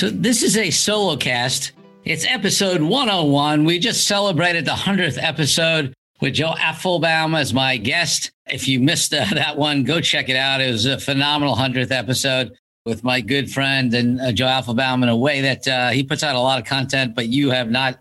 So this is a solo cast. It's episode 101. We just celebrated the 100th episode with Joe Apfelbaum as my guest. If you missed uh, that one, go check it out. It was a phenomenal 100th episode with my good friend and uh, Joe Apfelbaum in a way that uh, he puts out a lot of content, but you have not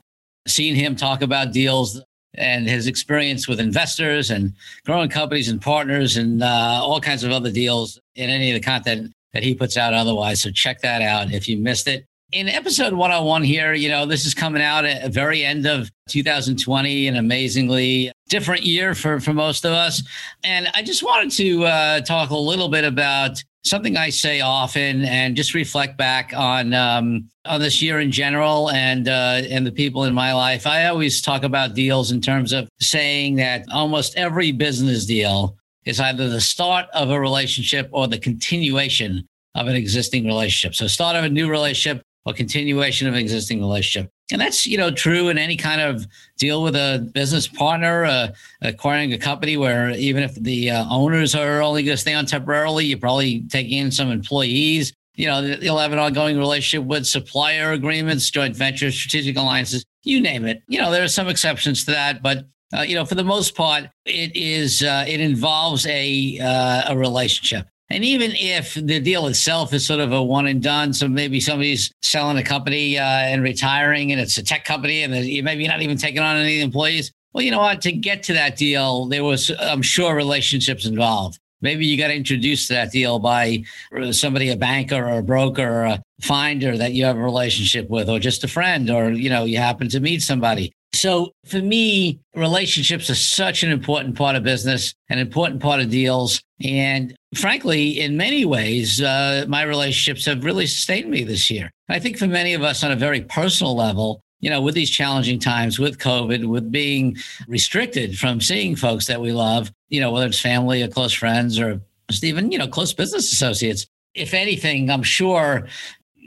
seen him talk about deals and his experience with investors and growing companies and partners and uh, all kinds of other deals in any of the content that he puts out otherwise. So check that out if you missed it. In episode 101 here, you know, this is coming out at the very end of 2020, an amazingly different year for, for most of us. And I just wanted to uh, talk a little bit about something I say often and just reflect back on um, on this year in general and uh, and the people in my life. I always talk about deals in terms of saying that almost every business deal is either the start of a relationship or the continuation of an existing relationship. So start of a new relationship or continuation of an existing relationship. And that's, you know, true in any kind of deal with a business partner, uh, acquiring a company where even if the uh, owners are only going to stay on temporarily, you're probably taking in some employees. You know, you'll have an ongoing relationship with supplier agreements, joint ventures, strategic alliances, you name it. You know, there are some exceptions to that, but uh, you know, for the most part, it is uh, it involves a uh, a relationship. And even if the deal itself is sort of a one and done, so maybe somebody's selling a company uh, and retiring, and it's a tech company, and maybe you're not even taking on any employees. Well, you know what? To get to that deal, there was, I'm sure, relationships involved. Maybe you got introduced to that deal by somebody, a banker or a broker or a finder that you have a relationship with, or just a friend, or you know, you happen to meet somebody. So for me, relationships are such an important part of business, an important part of deals. And frankly, in many ways, uh, my relationships have really sustained me this year. I think for many of us on a very personal level, you know, with these challenging times, with COVID, with being restricted from seeing folks that we love, you know, whether it's family or close friends or even, you know, close business associates. If anything, I'm sure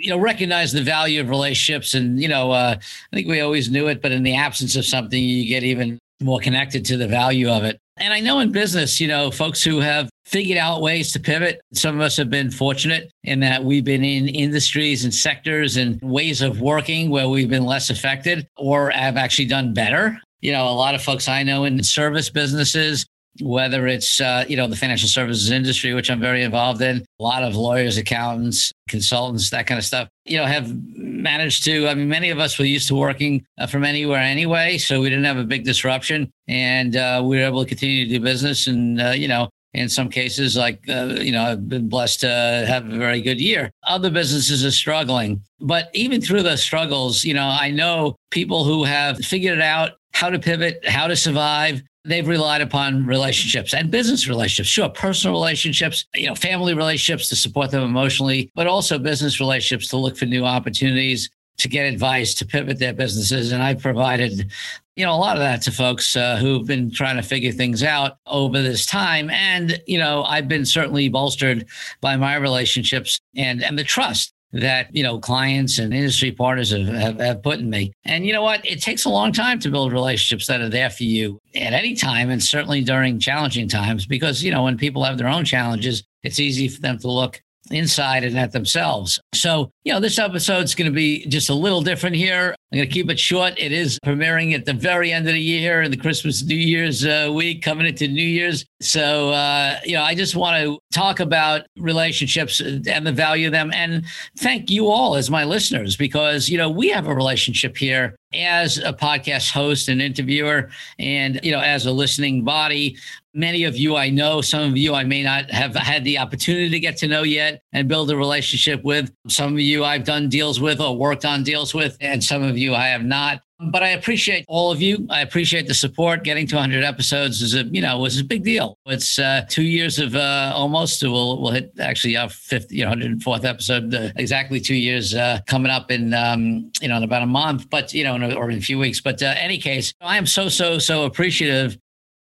you know recognize the value of relationships and you know uh, i think we always knew it but in the absence of something you get even more connected to the value of it. And i know in business you know folks who have figured out ways to pivot some of us have been fortunate in that we've been in industries and sectors and ways of working where we've been less affected or have actually done better. You know a lot of folks i know in service businesses whether it's uh, you know the financial services industry which i'm very involved in a lot of lawyers accountants consultants that kind of stuff you know have managed to i mean many of us were used to working uh, from anywhere anyway so we didn't have a big disruption and uh, we were able to continue to do business and uh, you know in some cases like uh, you know i've been blessed to have a very good year. Other businesses are struggling but even through the struggles you know i know people who have figured it out how to pivot how to survive they've relied upon relationships and business relationships. Sure personal relationships you know family relationships to support them emotionally but also business relationships to look for new opportunities to get advice to pivot their businesses. And i've provided you know a lot of that to folks uh, who've been trying to figure things out over this time. And you know i've been certainly bolstered by my relationships and and the trust that you know clients and industry partners have, have, have, put in me. And you know what? It takes a long time to build relationships that are there for you at any time and certainly during challenging times because you know when people have their own challenges it's easy for them to look inside and at themselves. So, you know, this episode's going to be just a little different here. I'm going to keep it short. It is premiering at the very end of the year and the Christmas New Year's uh, week coming into New Year's. So, uh, you know, I just want to talk about relationships and the value of them and thank you all as my listeners because, you know, we have a relationship here as a podcast host and interviewer and, you know, as a listening body. Many of you I know, some of you I may not have had the opportunity to get to know yet and build a relationship with. Some of you I've done deals with or worked on deals with, and some of you I have not. But I appreciate all of you. I appreciate the support. Getting to 100 episodes is a you know was a big deal. It's uh, two years of uh, almost. We'll we'll hit actually our fifth, you know, 104th episode. Uh, exactly two years uh, coming up in um, you know in about a month, but you know, in a, or in a few weeks. But uh, any case, I am so so so appreciative.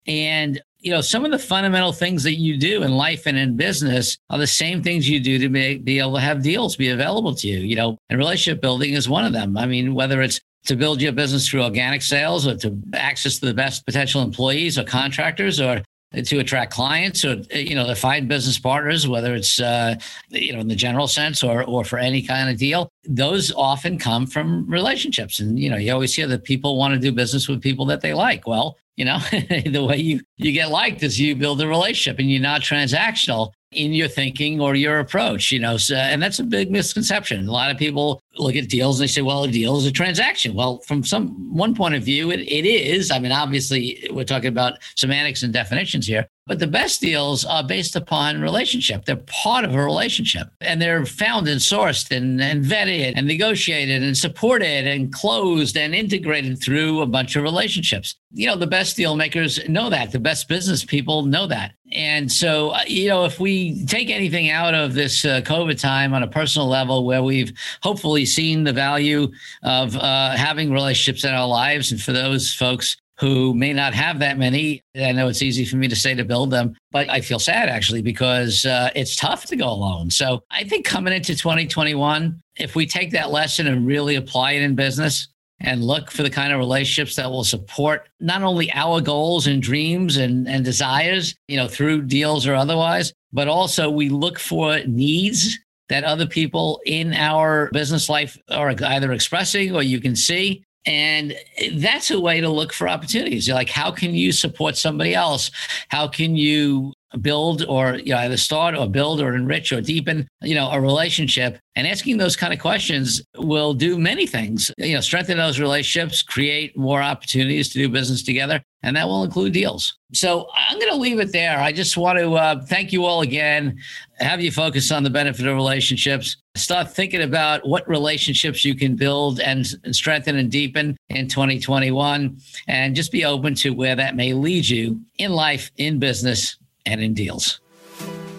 And you know, some of the fundamental things that you do in life and in business are the same things you do to be, be able to have deals be available to you, you know, and relationship building is one of them. I mean, whether it's to build your business through organic sales or to access the best potential employees or contractors or to attract clients or you know to find business partners whether it's uh, you know in the general sense or or for any kind of deal. Those often come from relationships. And you know you always hear that people want to do business with people that they like. Well you know, the way you, you get liked is you build a relationship and you're not transactional in your thinking or your approach, you know. So, and that's a big misconception. A lot of people look at deals and they say, well, a deal is a transaction. Well, from some one point of view, it, it is. I mean, obviously, we're talking about semantics and definitions here, but the best deals are based upon relationship. They're part of a relationship and they're found and sourced and, and vetted and negotiated and supported and closed and integrated through a bunch of relationships. You know, the best deal makers know that. The best business people know that. And so, uh, you know, if we take anything out of this uh, COVID time on a personal level where we've hopefully seen the value of uh, having relationships in our lives, and for those folks who may not have that many. I know it's easy for me to say to build them, but I feel sad actually because uh, it's tough to go alone. So I think coming into 2021, if we take that lesson and really apply it in business, and look for the kind of relationships that will support not only our goals and dreams and, and desires, you know, through deals or otherwise, but also we look for needs that other people in our business life are either expressing or you can see and that's a way to look for opportunities. You're like, how can you support somebody else? How can you build or you know, either start or build or enrich or deepen, you know, a relationship? And asking those kind of questions will do many things. You know, strengthen those relationships, create more opportunities to do business together, and that will include deals. So I'm going to leave it there. I just want to uh, thank you all again. Have you focus on the benefit of relationships. Start thinking about what relationships you can build and, and strengthen and deepen in 2021, and just be open to where that may lead you in life, in business, and in deals.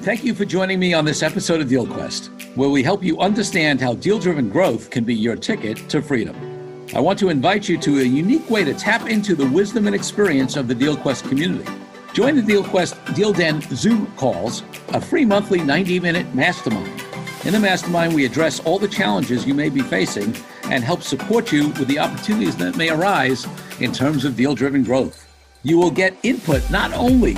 Thank you for joining me on this episode of Deal Quest, where we help you understand how deal driven growth can be your ticket to freedom. I want to invite you to a unique way to tap into the wisdom and experience of the DealQuest community. Join the DealQuest Deal Den Zoom calls, a free monthly 90 minute mastermind. In the mastermind, we address all the challenges you may be facing and help support you with the opportunities that may arise in terms of deal driven growth. You will get input not only